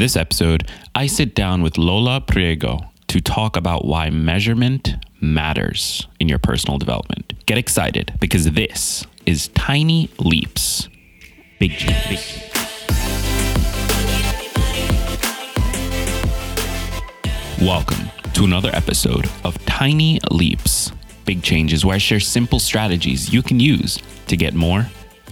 this episode, I sit down with Lola Priego to talk about why measurement matters in your personal development. Get excited because this is Tiny Leaps. Big change. Welcome to another episode of Tiny Leaps. Big changes where I share simple strategies you can use to get more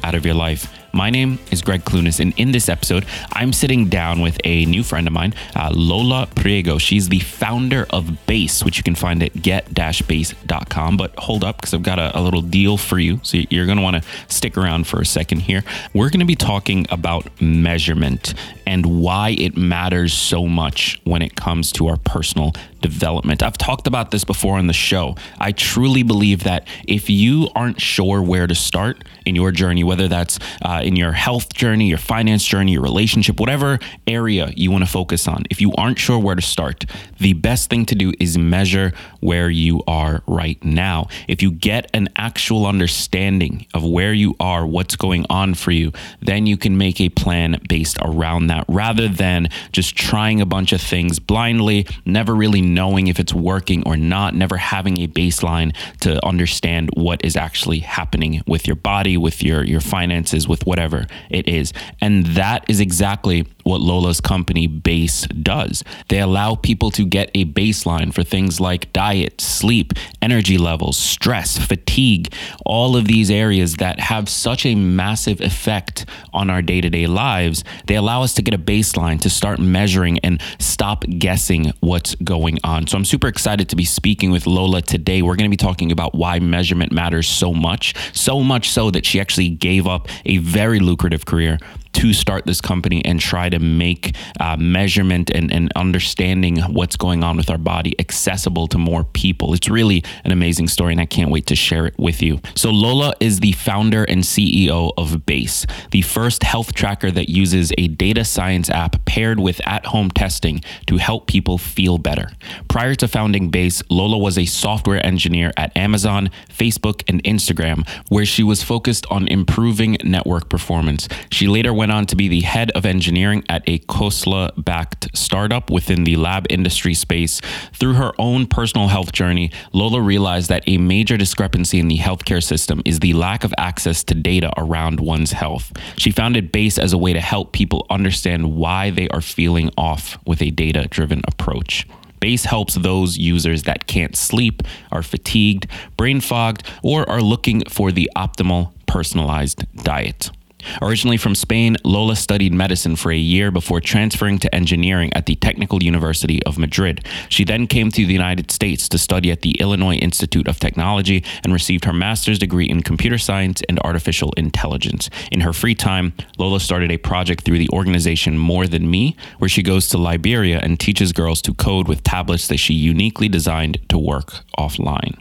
out of your life. My name is Gregg Clunis, and in this episode, I'm sitting down with a new friend of mine, uh, Lola Priego. She's the founder of Base, which you can find at get-base.com. But hold up, because I've got a, a, little deal for you. So you're going to want to stick around for a second here. We're going to be talking about measurement and why it matters so much when it comes to our personal development. I've talked about this before on the show. I truly believe that if you aren't sure where to start in your journey, whether that's uh, in your health journey, your finance journey, your relationship, whatever area you want to focus on, if you aren't sure where to start, the best thing to do is measure where you are right now. If you get an actual understanding of where you are, what's going on for you, then you can make a plan based around that that rather than just trying a bunch of things blindly, never really knowing if it's working or not, never having a baseline to understand what is actually happening with your body, with your, your finances, with whatever it is. And that is exactly what Lola's company Base does. They allow people to get a baseline for things like diet, sleep, energy levels, stress, fatigue, all of these areas that have such a massive effect on our day to day lives. They allow us to get a baseline to start measuring and stop guessing what's going on. So I'm super excited to be speaking with Lola today. We're going to be talking about why measurement matters so much, so much so that she actually gave up a very lucrative career to start this company and try to make uh, measurement and, and understanding what's going on with our body accessible to more people. It's really an amazing story, and I can't wait to share it with you. So, Lola is the founder and CEO of Base, the first health tracker that uses a data science app paired with at home testing to help people feel better. Prior to founding Base, Lola was a software engineer at Amazon, Facebook, and Instagram, where she was focused on improving network performance. She later went on to be the head of engineering at a Khosla backed startup within the lab industry space. Through her own personal health journey, Lola realized that a major discrepancy in the healthcare system is the lack of access to data around one's health. She founded BASE as a way to help people understand why they are feeling off with a data driven approach. Base helps those users that can't sleep, are fatigued, brain fogged, or are looking for the optimal personalized diet. Originally from Spain, Lola studied medicine for a year before transferring to engineering at the Technical University of Madrid. She then came to the United States to study at the Illinois Institute of Technology and received her master's degree in computer science and artificial intelligence. In her free time, Lola started a project through the organization More Than Me, where she goes to Liberia and teaches girls to code with tablets that she uniquely designed to work offline.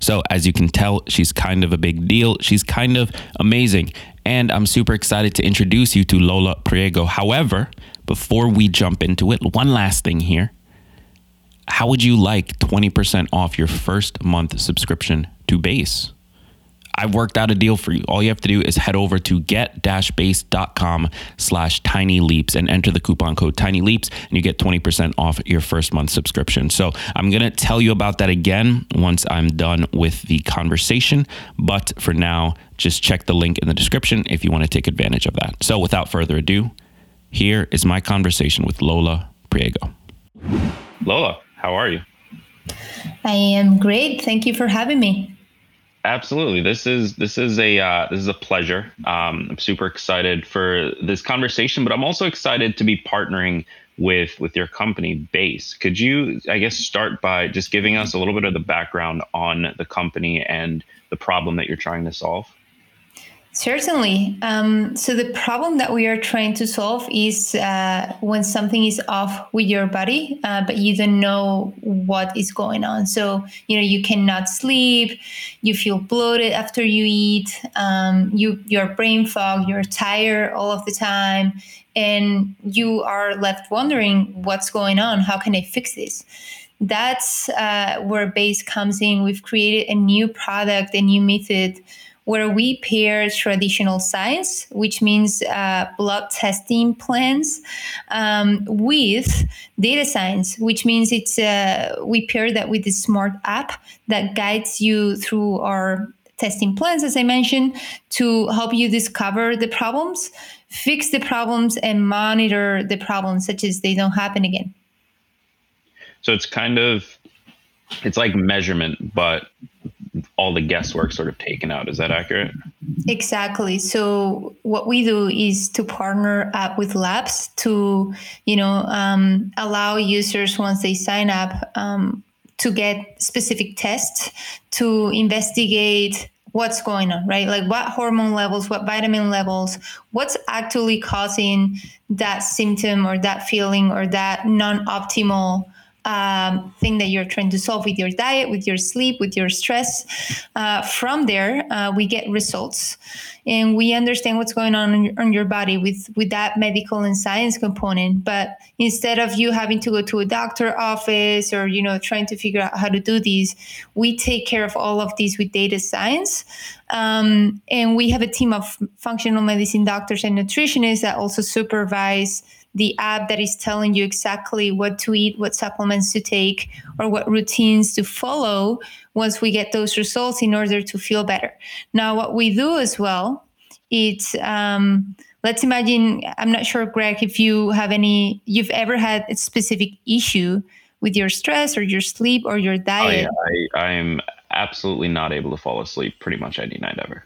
So, as you can tell, she's kind of a big deal. She's kind of amazing. And I'm super excited to introduce you to Lola Priego. However, before we jump into it, one last thing here. How would you like 20% off your first month subscription to Base? I've worked out a deal for you. All you have to do is head over to get-base.com slash tiny leaps and enter the coupon code tiny leaps and you get 20% off your first month subscription. So I'm going to tell you about that again once I'm done with the conversation. But for now, just check the link in the description if you want to take advantage of that. So without further ado, here is my conversation with Lola Priego. Lola, how are you? I am great. Thank you for having me. Absolutely. This is this is a uh, this is a pleasure. Um, I'm super excited for this conversation, but I'm also excited to be partnering with with your company Base. Could you, I guess, start by just giving us a little bit of the background on the company and the problem that you're trying to solve? Certainly. Um, so the problem that we are trying to solve is uh, when something is off with your body, uh, but you don't know what is going on. So you know you cannot sleep, you feel bloated after you eat, um, you you're brain fog, you're tired all of the time, and you are left wondering what's going on. How can I fix this? That's uh, where Base comes in. We've created a new product, a new method where we pair traditional science, which means uh, blood testing plans, um, with data science, which means it's uh, we pair that with the smart app that guides you through our testing plans, as I mentioned, to help you discover the problems, fix the problems, and monitor the problems such as they don't happen again. So it's kind of it's like measurement, but all the guesswork sort of taken out. Is that accurate? Exactly. So what we do is to partner up with labs to, you know, um, allow users once they sign up um, to get specific tests to investigate what's going on, right? Like what hormone levels, what vitamin levels, what's actually causing that symptom or that feeling or that non optimal um, thing that you're trying to solve with your diet, with your sleep, with your stress. Uh, from there, uh, we get results, and we understand what's going on your, your, body with with that medical and science component. But instead of you having to go to a doctor office or you know trying to figure out how to do these, we take care of all of these with data science. Um, and we have a team of functional medicine doctors and nutritionists that also supervise the app that is telling you exactly what to eat, what supplements to take, or what routines to follow once we get those results in order to feel better. Now, what we do as well, it's um, let's imagine i'm not sure gregg if you have any you've ever had a specific issue with your stress or your sleep or your diet yeah. I, i'm absolutely not able to fall asleep pretty much any night ever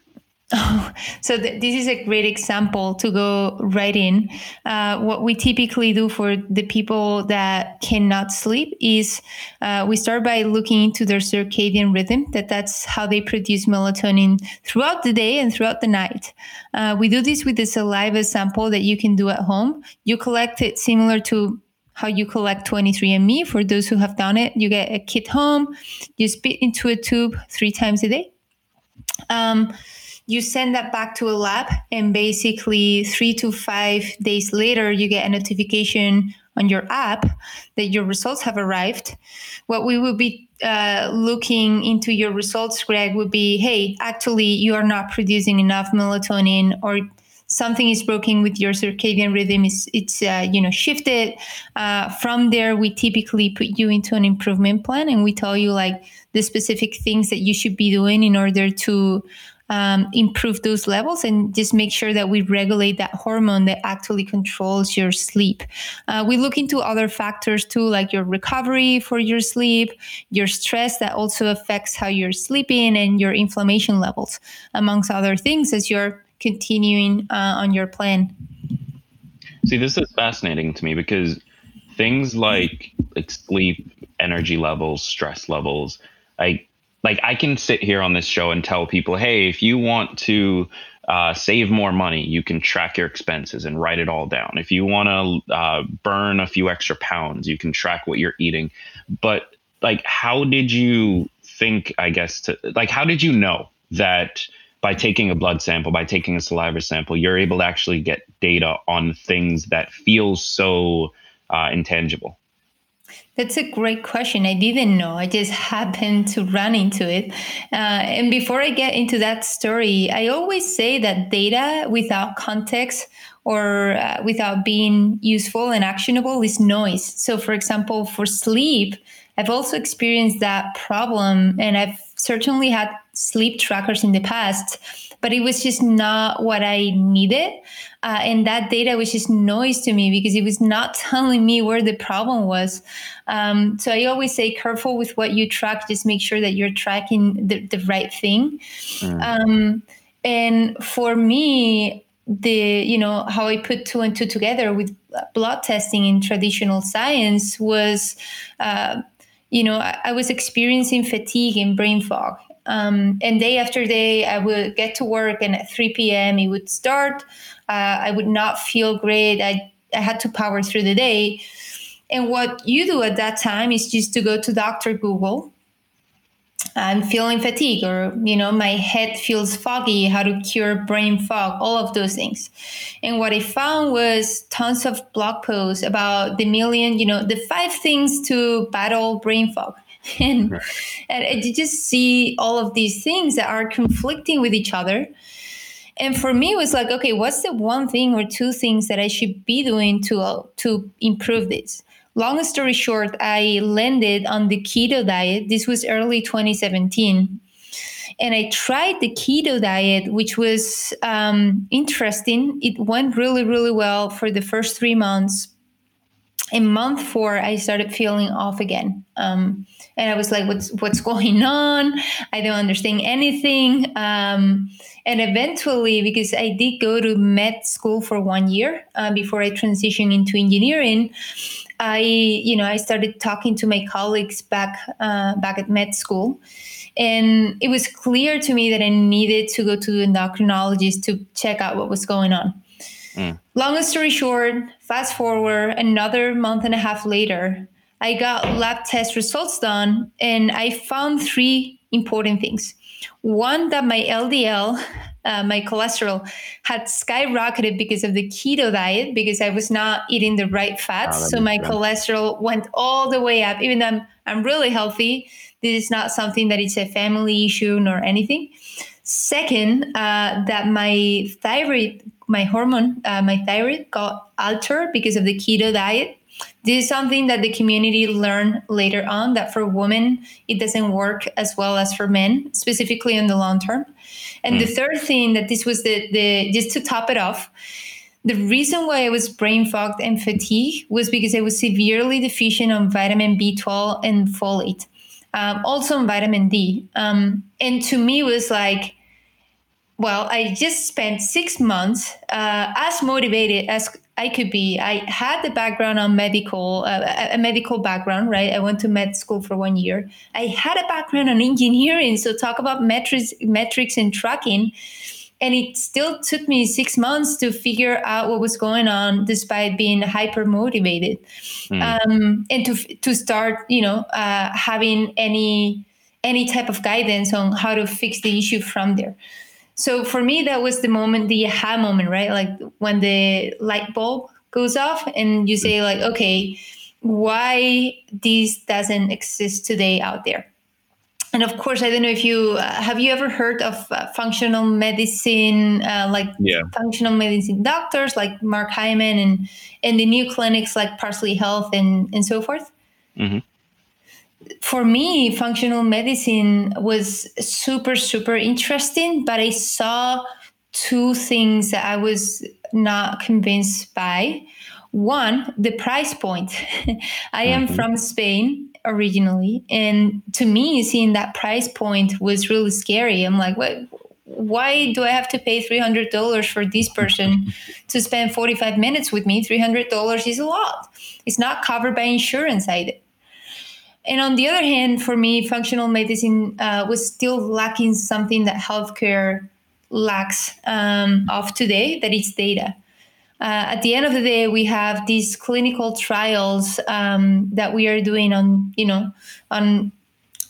Oh, so th- this is a great example to go right in. Uh, what we typically do for the people that cannot sleep is uh, we start by looking into their circadian rhythm. That that's how they produce melatonin throughout the day and throughout the night. Uh, we do this with the saliva sample that you can do at home. You collect it similar to how you collect 23andMe. For those who have done it, you get a kit home. You spit into a tube three times a day. Um, you send that back to a lab and basically three to five days later you get a notification on your app that your results have arrived. What we will be uh, looking into your results gregg would be hey actually you are not producing enough melatonin or something is broken with your circadian rhythm it's, it's uh, you know shifted. Uh, from there we typically put you into an improvement plan and we tell you like the specific things that you should be doing in order to um, improve those levels and just make sure that we regulate that hormone that actually controls your sleep. Uh, we look into other factors too, like your recovery for your sleep, your stress that also affects how you're sleeping, and your inflammation levels, amongst other things, as you're continuing uh, on your plan. See, this is fascinating to me because things like like sleep, energy levels, stress levels, like like I can sit here on this show and tell people, hey, if you want to uh, save more money, you can track your expenses and write it all down. If you want to uh, burn a few extra pounds, you can track what you're eating. But like, how did you think? I guess to like, how did you know that? By taking a blood sample, by taking a saliva sample, you're able to actually get data on things that feel so uh, intangible. That's a great question. I didn't know. I just happened to run into it. Uh, and before I get into that story, I always say that data without context or uh, without being useful and actionable is noise. So, for example, for sleep, I've also experienced that problem, and I've certainly had sleep trackers in the past, but it was just not what I needed. Uh, and that data was just noise to me because it was not telling me where the problem was. Um, so I always say, careful with what you track. Just make sure that you're tracking the, the right thing. Mm. Um, and for me, the you know how I put two and two together with blood testing in traditional science was. Uh, you know, I, I was experiencing fatigue and brain fog. Um, and day after day, I would get to work, and at 3 p.m., it would start. Uh, I would not feel great. I, I had to power through the day. And what you do at that time is just to go to Dr. Google I'm feeling fatigue or you know my head feels foggy how to cure brain fog all of those things and what I found was tons of blog posts about the million you know the five things to battle brain fog and, and you just see all of these things that are conflicting with each other. And for me it was like okay what's the one thing or two things that i should be doing to uh, to improve this? Long story short i landed on the keto diet. This was early 2017 and I tried the keto diet, which was um, interesting. It went really, really well for the first three months. In month four, I started feeling off again, um, and I was like, "What's what's going on? I don't understand anything." Um, and eventually, because I did go to med school for one year uh, before I transitioned into engineering, I, you know, I started talking to my colleagues back uh, back at med school, and it was clear to me that I needed to go to the endocrinologist to check out what was going on. Mm. Long story short, fast forward another month and a half later, I got lab test results done and I found three important things. One, that my LDL, uh, my cholesterol, had skyrocketed because of the keto diet because I was not eating the right fats. Oh, so my sense. cholesterol went all the way up, even though I'm, I'm really healthy. This is not something that is a family issue nor anything. Second, uh, that my thyroid, my hormone, uh, my thyroid got altered because of the keto diet. This is something that the community learned later on that for women it doesn't work as well as for men, specifically in the long term. And mm. the hmm. third thing that this was the the just to top it off, the reason why I was brain fogged and fatigued was because I was severely deficient on vitamin B12 and folate um, also on vitamin D. Um, and to me, was like, well, I just spent six months uh, as motivated as I could be. I had the background on medical, uh, a medical background, right? I went to med school for one year. I had a background on engineering, so talk about metrics, metrics and tracking and it still took me six months to figure out what was going on despite being hyper motivated mm. um, and to to start you know uh, having any any type of guidance on how to fix the issue from there so for me that was the moment the aha moment right like when the light bulb goes off and you say like okay why this doesn't exist today out there and of course, I don't know if you uh, have you ever heard of uh, functional medicine, uh, like yeah. functional medicine doctors like Mark Hyman and and the new clinics like Parsley Health and and so forth. Mm-hmm. For me, functional medicine was super super interesting, but I saw two things that I was not convinced by. One, the price point. I am mm-hmm. from Spain originally. And to me, seeing that price point was really scary. I'm like, what? Why do I have to pay $300 for this person to spend 45 minutes with me? $300 is a lot. It's not covered by insurance either. And on the other hand, for me, functional medicine uh, was still lacking something that healthcare lacks um, of today, that is data uh, at the end of the day, we have these clinical trials um, that we are doing on, you know, on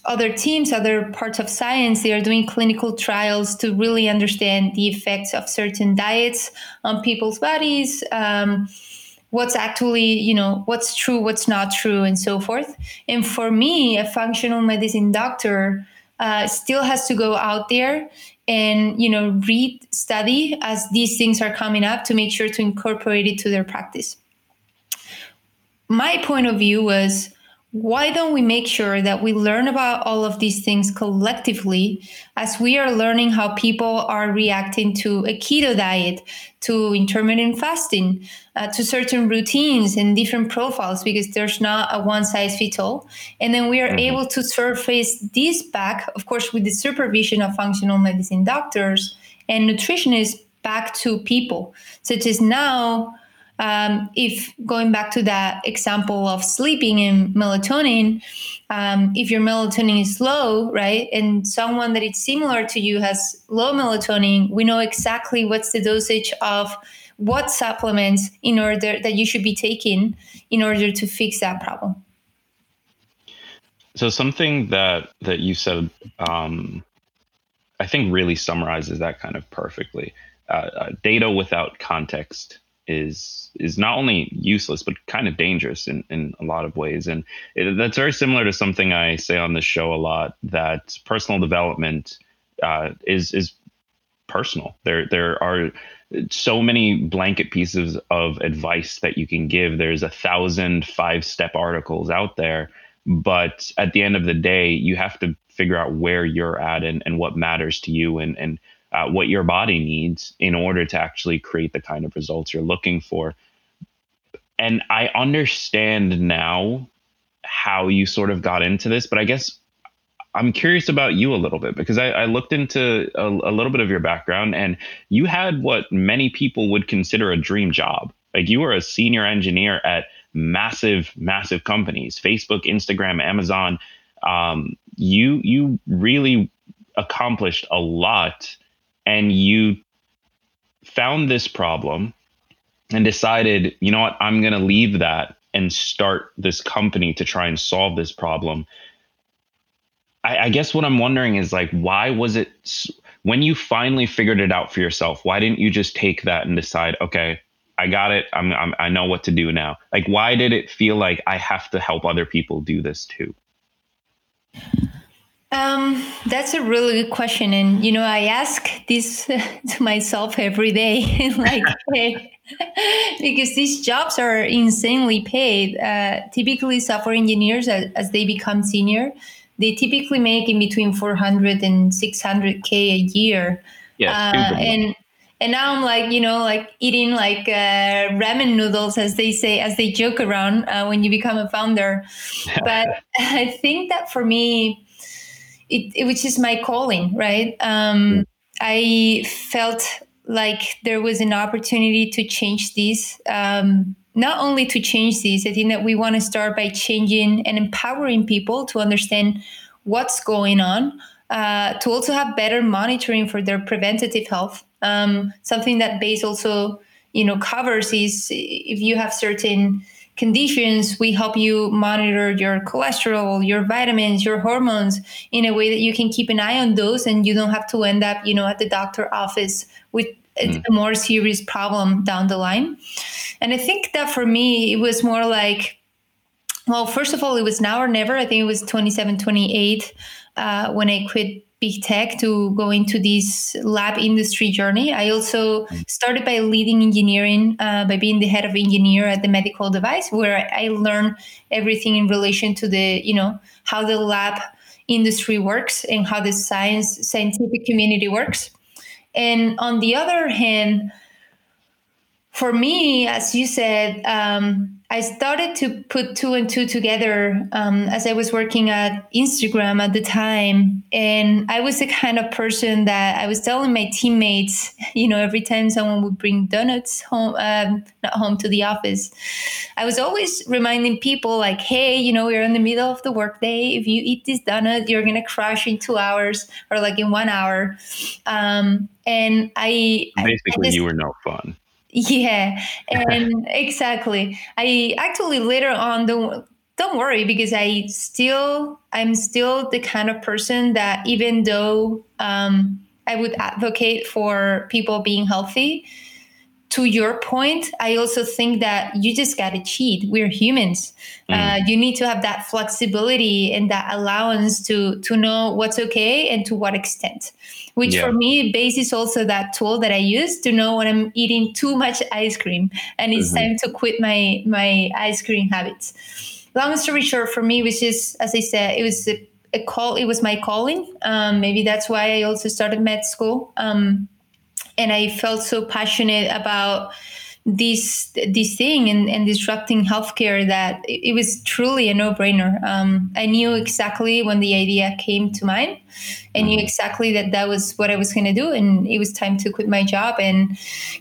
other teams, other parts of science. They are doing clinical trials to really understand the effects of certain diets on people's bodies. Um, what's actually you know what's true what's not true and so forth. And for me a functional medicine doctor uh, still has to go out there and you know read study as these things are coming up to make sure to incorporate it to their practice. My point of view was why don't we make sure that we learn about all of these things collectively as we are learning how people are reacting to a keto diet, to intermittent fasting, uh, to certain routines and different profiles, because there's not a one size fits all. And then we are mm-hmm. able to surface this back, of course, with the supervision of functional medicine doctors and nutritionists back to people, such as now um, if going back to that example of sleeping and melatonin, um, if your melatonin is low, right, and someone that is similar to you has low melatonin, we know exactly what's the dosage of what supplements in order that you should be taking in order to fix that problem. So something that that you said, um, I think, really summarizes that kind of perfectly. Uh, uh, data without context is is not only useless but kind of dangerous in, in a lot of ways. And it, that's very similar to something i say on this show a lot that personal development uh, is is personal. There there are so many blanket pieces of advice that you can give. There's a thousand five step articles out there but at the end of the day you have to figure out where you're at and, and what matters to you and and uh, what your body needs in order to actually create the kind of results you're looking for. And I understand now how you sort of got into this, but I guess I'm curious about you a little bit because I, I looked into a, a, little bit of your background and you had what many people would consider a dream job. Like you were a senior engineer at massive, massive companies, Facebook, Instagram, Amazon. Um, you you really accomplished a lot and you found this problem and decided, you know what, I'm going to leave that and start this company to try and solve this problem. I, I, guess what I'm wondering is like, why was it when you finally figured it out for yourself? Why didn't you just take that and decide, okay, I got it. I'm, I'm I know what to do now. Like, why did it feel like I have to help other people do this too? Um, that's a really good question, and you know, I ask this to myself every day, like, hey, because these jobs are insanely paid. Uh, typically, software engineers, as, as, they become senior, they typically make in between 400 and 600k a year. Yeah, uh, and and now I'm like, you know, like eating like uh, ramen noodles, as they say, as they joke around uh, when you become a founder. but I think that for me it, it which is my calling, right? Um, I felt like there was an opportunity to change this. Um, not only to change this, I think that we want to start by changing and empowering people to understand what's going on, uh, to also have better monitoring for their preventative health. Um, something that base also, you know, covers is if you have certain conditions, we help you monitor your cholesterol, your vitamins, your hormones in a way that you can keep an eye on those and you don't have to end up, you know, at the doctor office with mm. a more serious problem down the line. And I think that for me, it was more like, well, first of all, it was now or never. I think it was 27, 28 uh, when I quit big tech to go into this lab industry journey. I also started by leading engineering, uh, by being the head of engineer at the medical device, where I learned everything in relation to the, you know, how the lab industry works and how the science scientific community works. And on the other hand, for me, as you said, um, I started to put two and two together um, as I was working at Instagram at the time. And I was the kind of person that I was telling my teammates, you know, every time someone would bring donuts home, um, not home to the office, I was always reminding people, like, hey, you know, we're in the middle of the workday. If you eat this donut, you're going to crash in two hours or like in one hour. Um, and I basically, I just, you were no fun. Yeah, and exactly. I actually later on don't don't worry because I still I'm still the kind of person that even though um, I would advocate for people being healthy, to your point, I also think that you just got to cheat. We're humans. Mm. Uh, you need to have that flexibility and that allowance to to know what's okay and to what extent. Which yeah. for me, base is also that tool that I use to know when I'm eating too much ice cream and it's mm-hmm. time to quit my my ice cream habits. Long story short, for me, which is as I said, it was a, a call. It was my calling. Um, maybe that's why I also started med school. Um, and I felt so passionate about this this thing and, and disrupting healthcare that it, it was truly a no-brainer. Um, i knew exactly when the idea came to mind. I knew mm-hmm. exactly that that was what i was going to do and it was time to quit my job and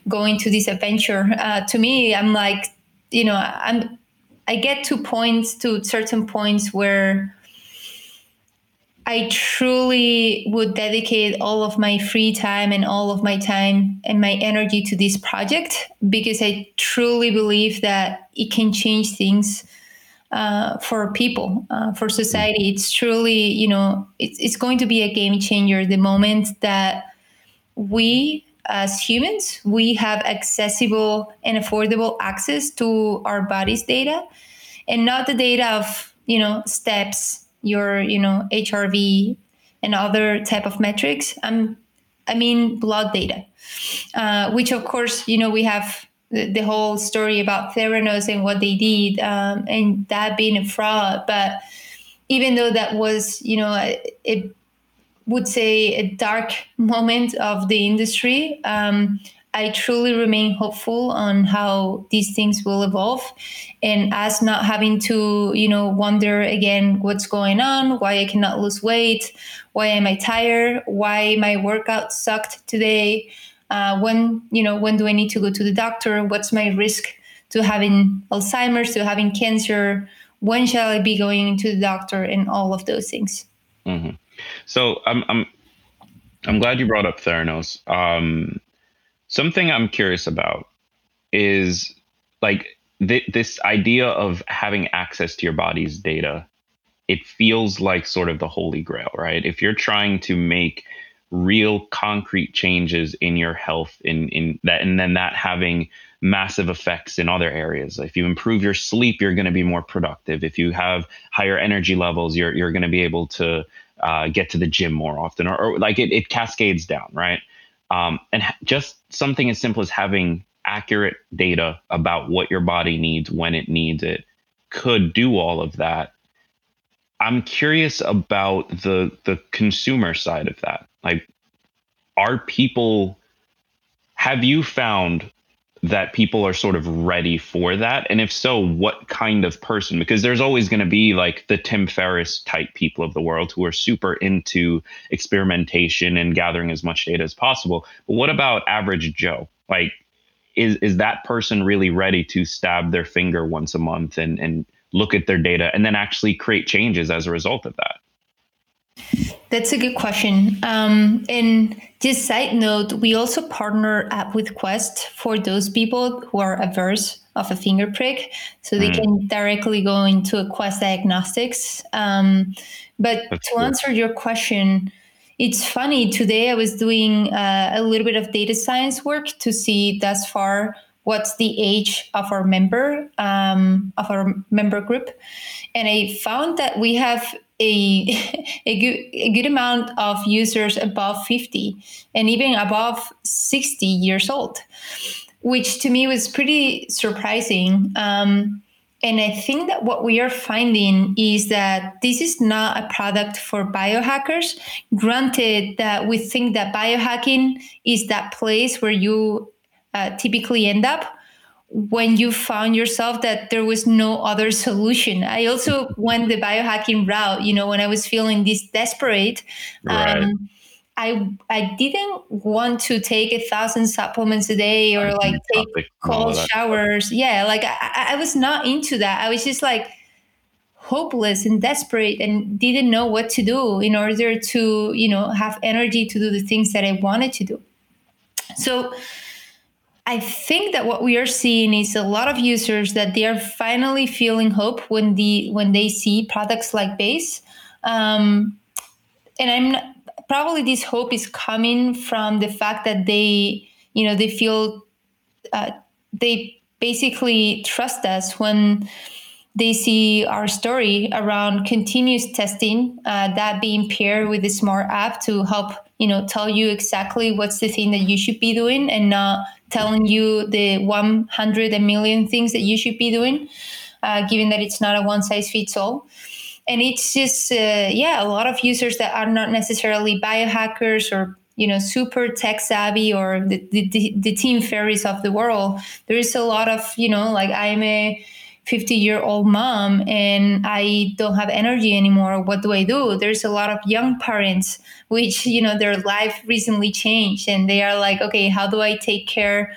go into this adventure. Uh, to me i'm like you know i'm i get to points to certain points where I truly would dedicate all of my free time and all of my time and my energy to this project because I truly believe that it can change things uh, for people, uh, for society. It's truly, you know, it's, it's going to be a game changer the moment that we as humans we have accessible and affordable access to our body's data and not the data of you know steps your you know hrv and other type of metrics i'm i mean blood data uh, which of course you know we have the, the, whole story about theranos and what they did um, and that being a fraud. But even though that was you know it would say a dark moment of the industry um, I truly remain hopeful on how these things will evolve and us not having to, you know, wonder again what's going on, why I cannot lose weight, why am I tired, why my workout sucked today, uh, when, you know, when do I need to go to the doctor, what's my risk to having Alzheimer's, to having cancer, when shall I be going to the doctor, and all of those things. Mm-hmm. So I'm, I'm, I'm glad you brought up Theranos. Um, Something I'm curious about is like th- this idea of having access to your body's data. It feels like sort of the holy grail, right? If you're trying to make real concrete changes in your health in in that and then that having massive effects in other areas if you improve your sleep you're going to be more productive if you have higher energy levels you're you're going to be able to uh, get to the gym more often or, or like it, it cascades down right um, and just something as simple as having accurate data about what your body needs when it needs it could do all of that. I'm curious about the the consumer side of that. Like, are people? Have you found that people are sort of ready for that? And if so, what kind of person? Because there's always going to be like the Tim Ferriss type people of the world who are super into experimentation and gathering as much data as possible. But what about average Joe? Like, is is that person really ready to stab their finger once a month and and look at their data and then actually create changes as a result of that? That's a good question. Um, and just side note, we also partner up with Quest for those people who are averse of a finger prick, so they mm. can directly go into a Quest diagnostics. Um, but That's to cool. answer your question, it's funny. Today I was doing uh, a little bit of data science work to see thus far what's the age of our member um, of our member group, and I found that we have a, a, good, a good amount of users above 50 and even above 60 years old, which to me was pretty surprising. Um, and I think that what we are finding is that this is not a product for biohackers. Granted, that we think that biohacking is that place where you uh, typically end up when you found yourself that there was no other solution. I also went the biohacking route, you know, when I was feeling this desperate. Right. Um, I I didn't want to take a thousand supplements a day or like take cold showers. Yeah, like I, I was not into that. I was just like hopeless and desperate and didn't know what to do in order to, you know, have energy to do the things that I wanted to do. So I think that what we are seeing is a lot of users that they are finally feeling hope when the when they see products like Base, um, and I'm not, probably this hope is coming from the fact that they you know they feel uh, they basically trust us when they see our story around continuous testing uh, that being paired with a smart app to help you know tell you exactly what's the thing that you should be doing and not telling you the 100 million things that you should be doing, uh, given that it's not a one size fits all. And it's just, uh, yeah, a lot of users that are not necessarily biohackers or you know super tech savvy or the, the, the Tim Ferriss of the world there is a lot of you know like i'm a 50 year old mom and I don't have energy anymore. What do I do? There's a lot of young parents which, you know, their life recently changed and they are like, okay, how do I take care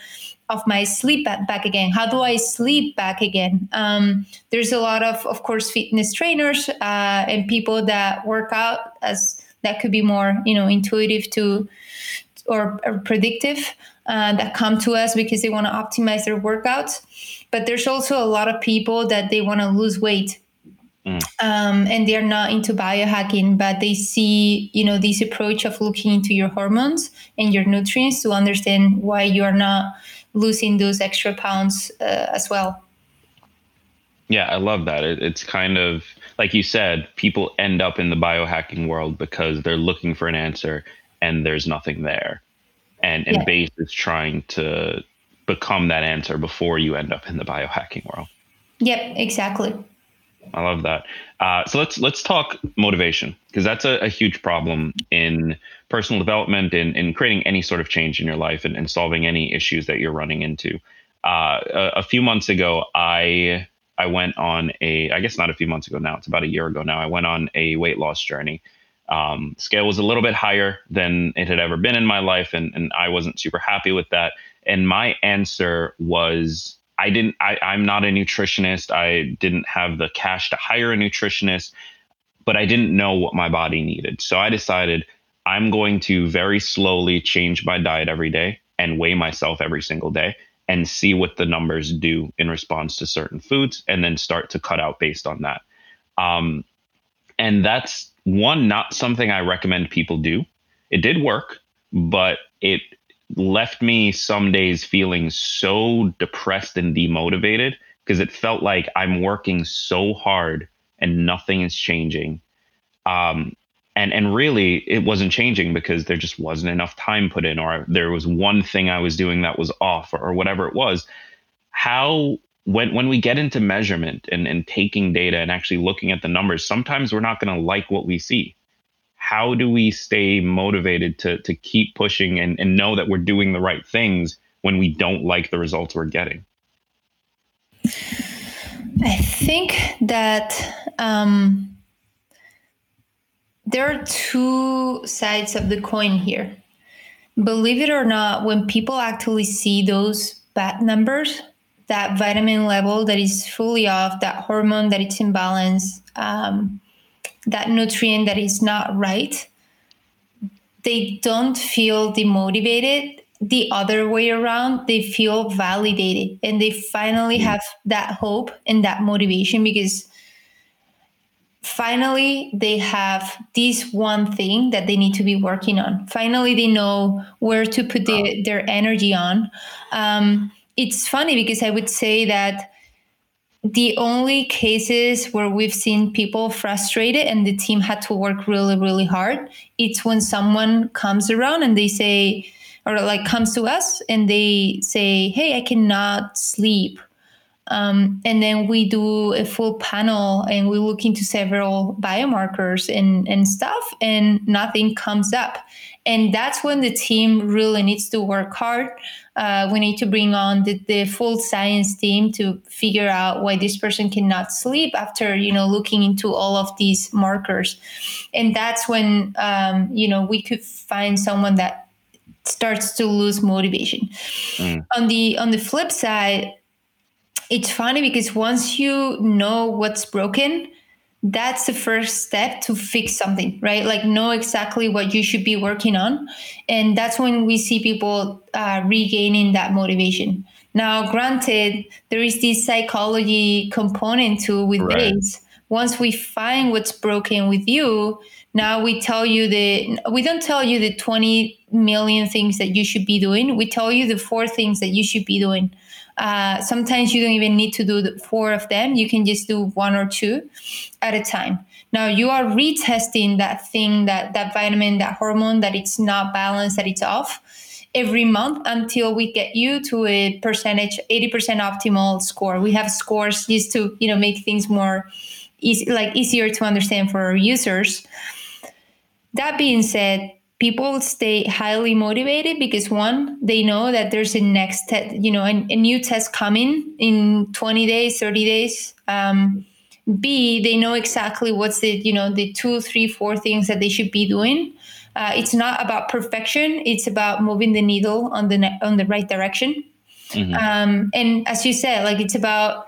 of my sleep back again? How do I sleep back again? Um, there's a lot of, of course, fitness trainers uh, and people that work out as that could be more, you know, intuitive to or, or predictive uh, that come to us because they want to optimize their workouts but there's also a lot of people that they want to lose weight Mm. Um, and they're not into biohacking, but they see, you know, this approach of looking into your hormones and your nutrients to understand why you are not losing those extra pounds uh, as well. Yeah, I love that. It, it's kind of like you said, people end up in the biohacking world because they're looking for an answer and there's nothing there. And and yeah. base is trying to become that answer before you end up in the biohacking world. Yep, exactly. I love that. Uh, so let's let's talk motivation because that's a, a, huge problem in personal development in, in creating any sort of change in your life and, and solving any issues that you're running into. Uh, a, a, few months ago, I I went on a I guess not a few months ago now. It's about a year ago now. I went on a weight loss journey. Um, scale was a little bit higher than it had ever been in my life, and and I wasn't super happy with that. And my answer was I didn't I, I'm not a nutritionist. I didn't have the cash to hire a nutritionist, but I didn't know what my body needed. So I decided I'm going to very slowly change my diet every day and weigh myself every single day and see what the numbers do in response to certain foods and then start to cut out based on that. Um, and that's one, not something I recommend people do. It did work, but it left me some days feeling so depressed and demotivated because it felt like I'm working so hard and nothing is changing. Um, and and really it wasn't changing because there just wasn't enough time put in or there was one thing I was doing that was off or, or whatever it was. How when when we get into measurement and, and taking data and actually looking at the numbers, sometimes we're not going to like what we see how do we stay motivated to to keep pushing and, and know that we're doing the right things when we don't like the results we're getting? I think that um, there are two sides of the coin here. Believe it or not, when people actually see those bad numbers, that vitamin level that is fully off, that hormone that it's imbalance, um, that nutrient that is not right, they don't feel demotivated. The other way around, they feel validated and they finally have that hope and that motivation because finally they have this one thing that they need to be working on. Finally, they know where to put the, their energy on. Um, it's funny because I would say that the only cases where we've seen people frustrated and the team had to work really really hard it's when someone comes around and they say or like comes to us and they say hey i cannot sleep um, and then we do a full panel and we look into several biomarkers and, and stuff and nothing comes up. And that's when the team really needs to work hard. Uh, we need to bring on the, the full science team to figure out why this person cannot sleep after you know looking into all of these markers. And that's when um, you know we could find someone that starts to lose motivation. Mm. on the on the flip side it's funny because once you know what's broken that's the first step to fix something right? Like know exactly what you should be working on. And that's when we see people uh, regaining that motivation. Now granted there is this psychology component to with right. base once we find what's broken with you now we tell you the we don't tell you the 20 million things that you should be doing. We tell you the four things that you should be doing uh, sometimes you don't even need to do four of them. You can just do one or two at a time. Now you are retesting that thing, that that vitamin, that hormone, that it's not balanced, that it's off every month until we get you to a percentage 80% optimal score we have scores just to you know make things more easy like easier to understand for our users that being said people stay highly motivated because one they know that there's a next te- you know a, a, new test coming in 20 days 30 days. Um, b they know exactly what's the you know the two three four things that they should be doing. Uh, it's not about perfection. It's about moving the needle on the ne- on the right direction. Mm-hmm. um, and as you said like it's about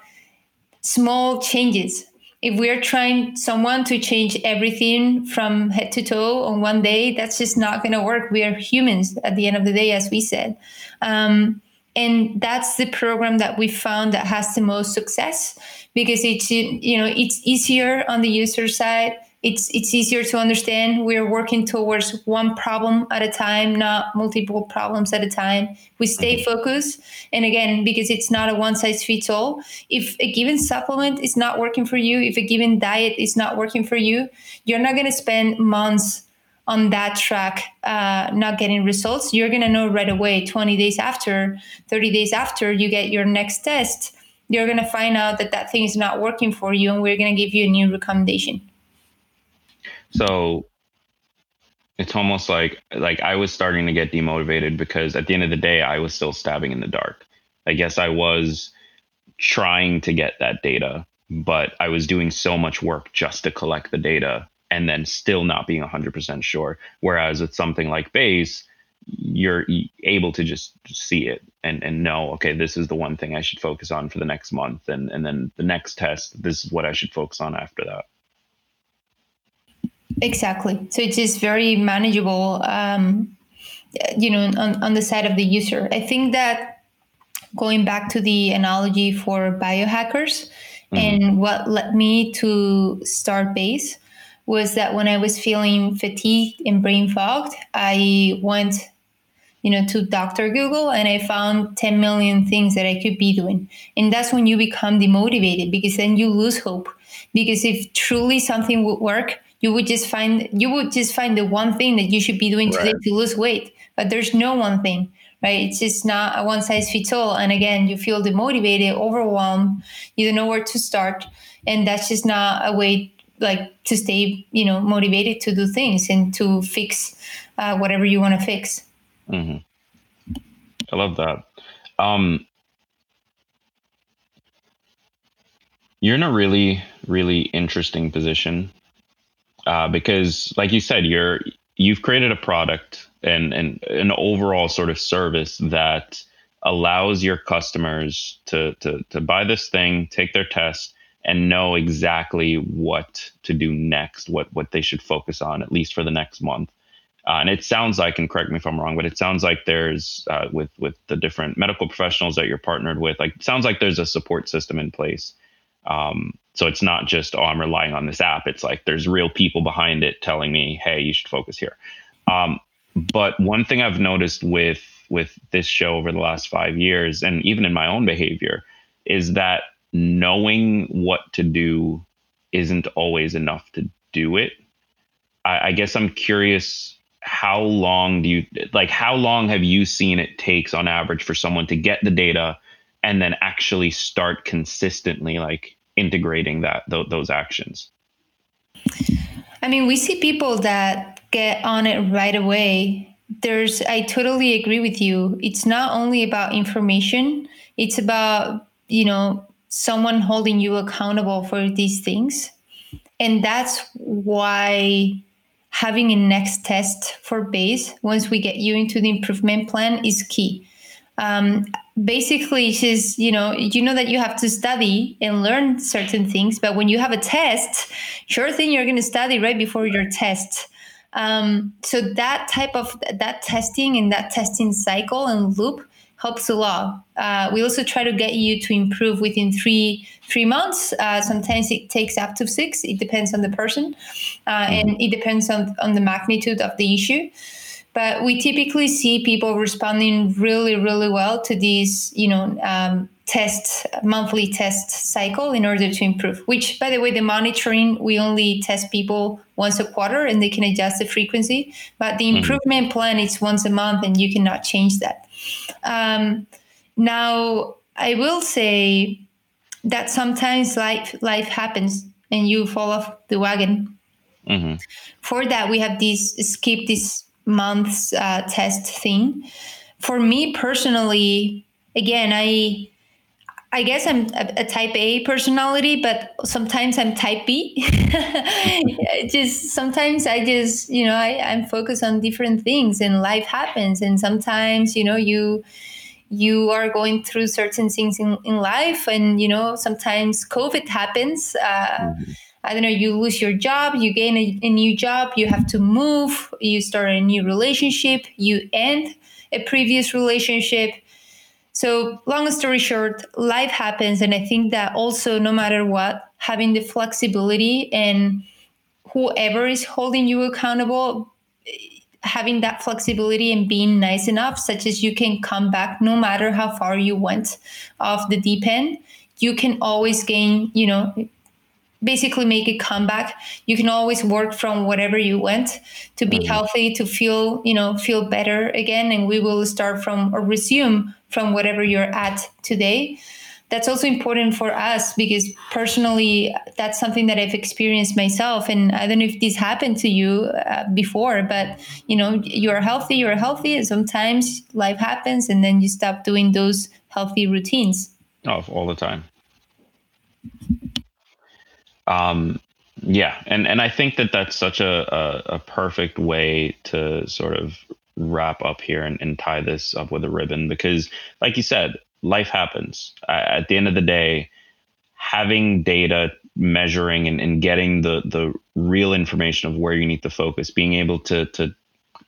small changes if we're trying someone to change everything from head to toe on one day, that's just not going to work. We are humans at the end of the day, as we said. Um, and that's the program that we found that has the most success because it's you know it's easier on the user side it's it's easier to understand. We're working towards one problem at a time not multiple problems at a time. We stay mm-hmm. focused. And again because it's not a one size fits all if a given supplement is not working for you if a given diet is not working for you you're not going to spend months on that track uh, not getting results. You're going to know right away 20 days after 30 days after you get your next test you're going to find out that that thing is not working for you and we're going to give you a new recommendation so it's almost like like I was starting to get demotivated because at the end of the day I was still stabbing in the dark. I guess I was trying to get that data, but I was doing so much work just to collect the data and then still not being 100% sure. Whereas with something like Base, you're able to just see it and, and know, okay, this is the one thing I should focus on for the next month. And, and then the next test, this is what I should focus on after that. Exactly. So it is very manageable, um, you know, on, on the side of the user. I think that going back to the analogy for biohackers mm-hmm. and what led me to start Base was that when I was feeling fatigued and brain fogged, I went, you know, to Dr. Google and I found 10 million things that I could be doing. And that's when you become demotivated because then you lose hope. Because if truly something would work, you would just find you would just find the one thing that you should be doing today right. to lose weight but there's no one thing right it's just not a one size fits all and again you feel demotivated overwhelmed you don't know where to start and that's just not a way like to stay you know motivated to do things and to fix uh, whatever you want to fix mm-hmm. i love that um, you're in a really really interesting position uh, because, like you said, you're you've created a product and, and an overall sort of service that allows your customers to, to, to buy this thing, take their test, and know exactly what to do next, what, what they should focus on, at least for the next month. Uh, and it sounds like, and correct me if I'm wrong, but it sounds like there's uh, with with the different medical professionals that you're partnered with, like sounds like there's a support system in place um, so it's not just, oh, I'm relying on this app. It's like there's real people behind it telling me, hey, you should focus here. Um, but one thing I've noticed with with this show over the last five years, and even in my own behavior, is that knowing what to do isn't always enough to do it. I, I guess I'm curious how long do you like how long have you seen it takes on average for someone to get the data and then actually start consistently like integrating that th- those actions? I mean we see people that get on it right away. There's i totally agree with you. It's not only about information. It's about you know someone holding you accountable for these things. And that's why having a next test for base once we get you into the improvement plan is key. Um, basically she's you know you know that you have to study and learn certain things but when you have a test sure thing you're going to study right before your test. Um, so that type of that testing and that testing cycle and loop helps a lot. Uh, we also try to get you to improve within three three months. Uh, sometimes it takes up to six. It depends on the person uh, and it depends on on the magnitude of the issue but we typically see people responding really really well to these you know um, test monthly test cycle in order to improve which by the way the monitoring we only test people once a quarter and they can adjust the frequency but the mm-hmm. improvement mm-hmm. plan is once a month and you cannot change that um, now i will say that sometimes life life happens and you fall off the wagon mm-hmm. for that we have this skip this months uh, test thing. For me personally, again, I I guess I'm a, type A personality, but sometimes I'm type B. just sometimes I just, you know, I, I'm focused on different things and life happens. And sometimes, you know, you you are going through certain things in, in life and you know sometimes covid happens uh, mm-hmm. I don't know, you lose your job, you gain a, a new job, you have to move, you start a new relationship, you end a previous relationship. So, long story short, life happens. And I think that also, no matter what, having the flexibility and whoever is holding you accountable, having that flexibility and being nice enough, such as you can come back no matter how far you went off the deep end, you can always gain, you know, basically make a comeback. You can always work from whatever you went to be mm-hmm. healthy to feel you know feel better again and we will start from or resume from whatever you're at today. That's also important for us because personally that's something that i've experienced myself and i don't know if this happened to you uh, before but you know you're healthy you're healthy and sometimes life happens and then you stop doing those healthy routines. Oh all the time um, yeah, and and I think that that's such a, a, a perfect way to sort of wrap up here and, and tie this up with a ribbon because, like you said, life happens. At the end of the day, having data measuring and, and getting the the real information of where you need to focus, being able to to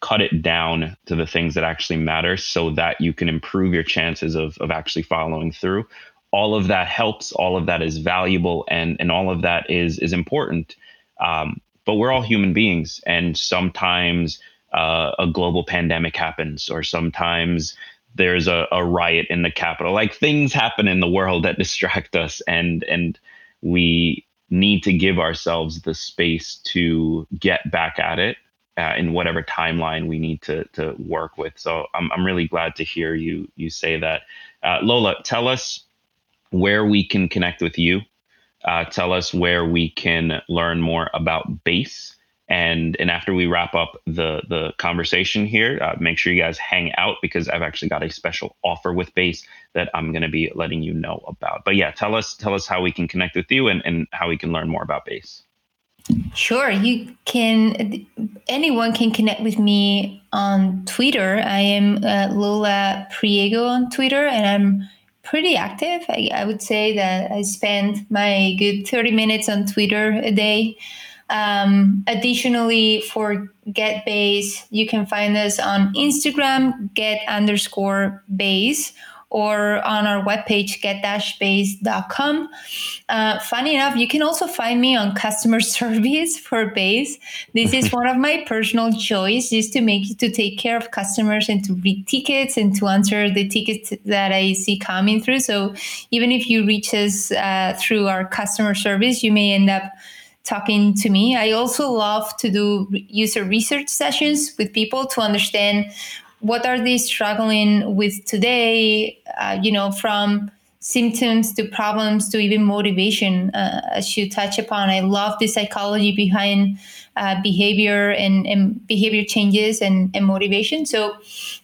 cut it down to the things that actually matter so that you can improve your chances of, of actually following through all of that helps all of that is valuable and and all of that is is important um, but we're all human beings and sometimes uh, a global pandemic happens or sometimes there's a, a riot in the capital like things happen in the world that distract us and and we need to give ourselves the space to get back at it uh, in whatever timeline we need to to work with. So I'm I'm really glad to hear you you say that. Uh, Lola, tell us where we can connect with you. Uh, tell us where we can learn more about base. And and after we wrap up the the conversation here, uh, make sure you guys hang out because I've actually got a special offer with Base that I'm going to be letting you know about. But yeah, tell us tell us how we can connect with you and, and how we can learn more about Base. Sure, you can. Anyone can connect with me on Twitter. I am uh, Lola Priego on Twitter, and I'm pretty active. I, I, would say that I spend my good 30 minutes on Twitter a day. Um, additionally, for Get Base, you can find us on Instagram, get underscore base, or on our webpage, get-base.com. Uh, funny enough, you can also find me on customer service for Base. This is one of my personal joys, is to make it to take care of customers and to read tickets and to answer the tickets that I see coming through. So even if you reach us uh, through our customer service, you may end up talking to me. I also love to do user research sessions with people to understand what are they struggling with today uh, you know from symptoms to problems to even motivation uh, as you touch upon. I love the psychology behind uh, behavior and, and, behavior changes and, and motivation. So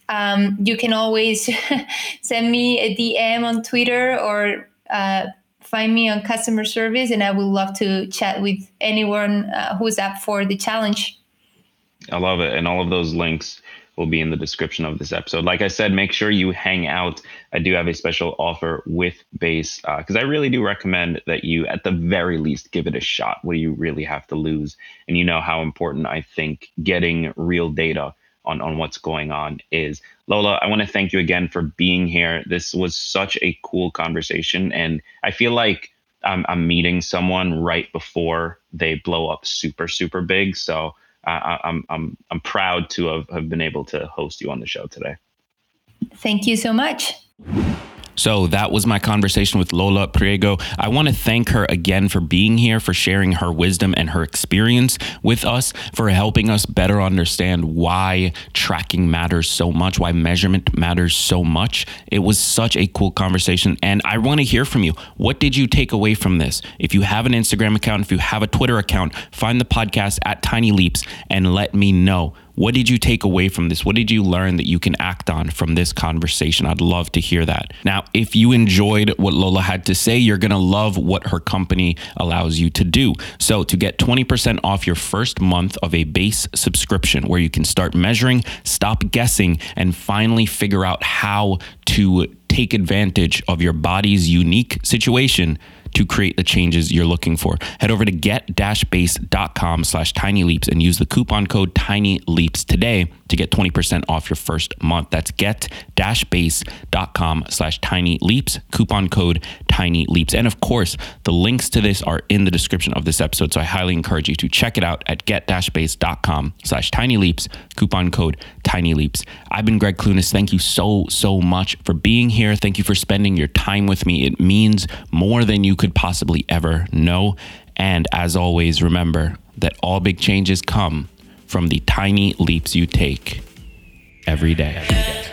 um, you can always send me a dm on twitter or uh, find me on customer service and i would love to chat with anyone uh, who's up for the challenge. I love it. And all of those links will be in the description of this episode. Like I said, make sure you hang out. I do have a special offer with Base because uh, I really do recommend that you, at the very least, give it a shot. What do you really have to lose? And you know how important I think getting real data on, on what's going on is. Lola, I want to thank you again for being here. This was such a cool conversation. And I feel like I'm, I'm meeting someone right before they blow up super, super big. So I, I'm I'm I'm proud to have, have been able to host you on the show today. Thank you so much. So that was my conversation with Lola Priego. I want to thank her again for being here, for sharing her wisdom and her experience with us, for helping us better understand why tracking matters so much, why measurement matters so much. It was such a cool conversation. And I want to hear from you. What did you take away from this? If you have an Instagram account, if you have a Twitter account, find the podcast at Tiny Leaps and let me know. What did you take away from this? What did you learn that you can act on from this conversation? I'd love to hear that. Now, if you enjoyed what Lola had to say, you're going to love what her company allows you to do. So, to get 20% off your first month of a base subscription where you can start measuring, stop guessing, and finally figure out how to take advantage of your body's unique situation to create the changes you're looking for. Head over to get-base.com slash tiny leaps and use the coupon code tiny leaps today to get 20% off your first month. That's get-base.com slash tiny leaps, coupon code tiny leaps. And of course, the links to this are in the description of this episode. So I highly encourage you to check it out at get-base.com slash tiny leaps, coupon code tiny leaps. I've been Gregg Clunis. Thank you so, so much for being here. Thank you for spending your time with me. It means more than you could possibly ever know. And as always, remember that all big changes come from the tiny leaps you take every day.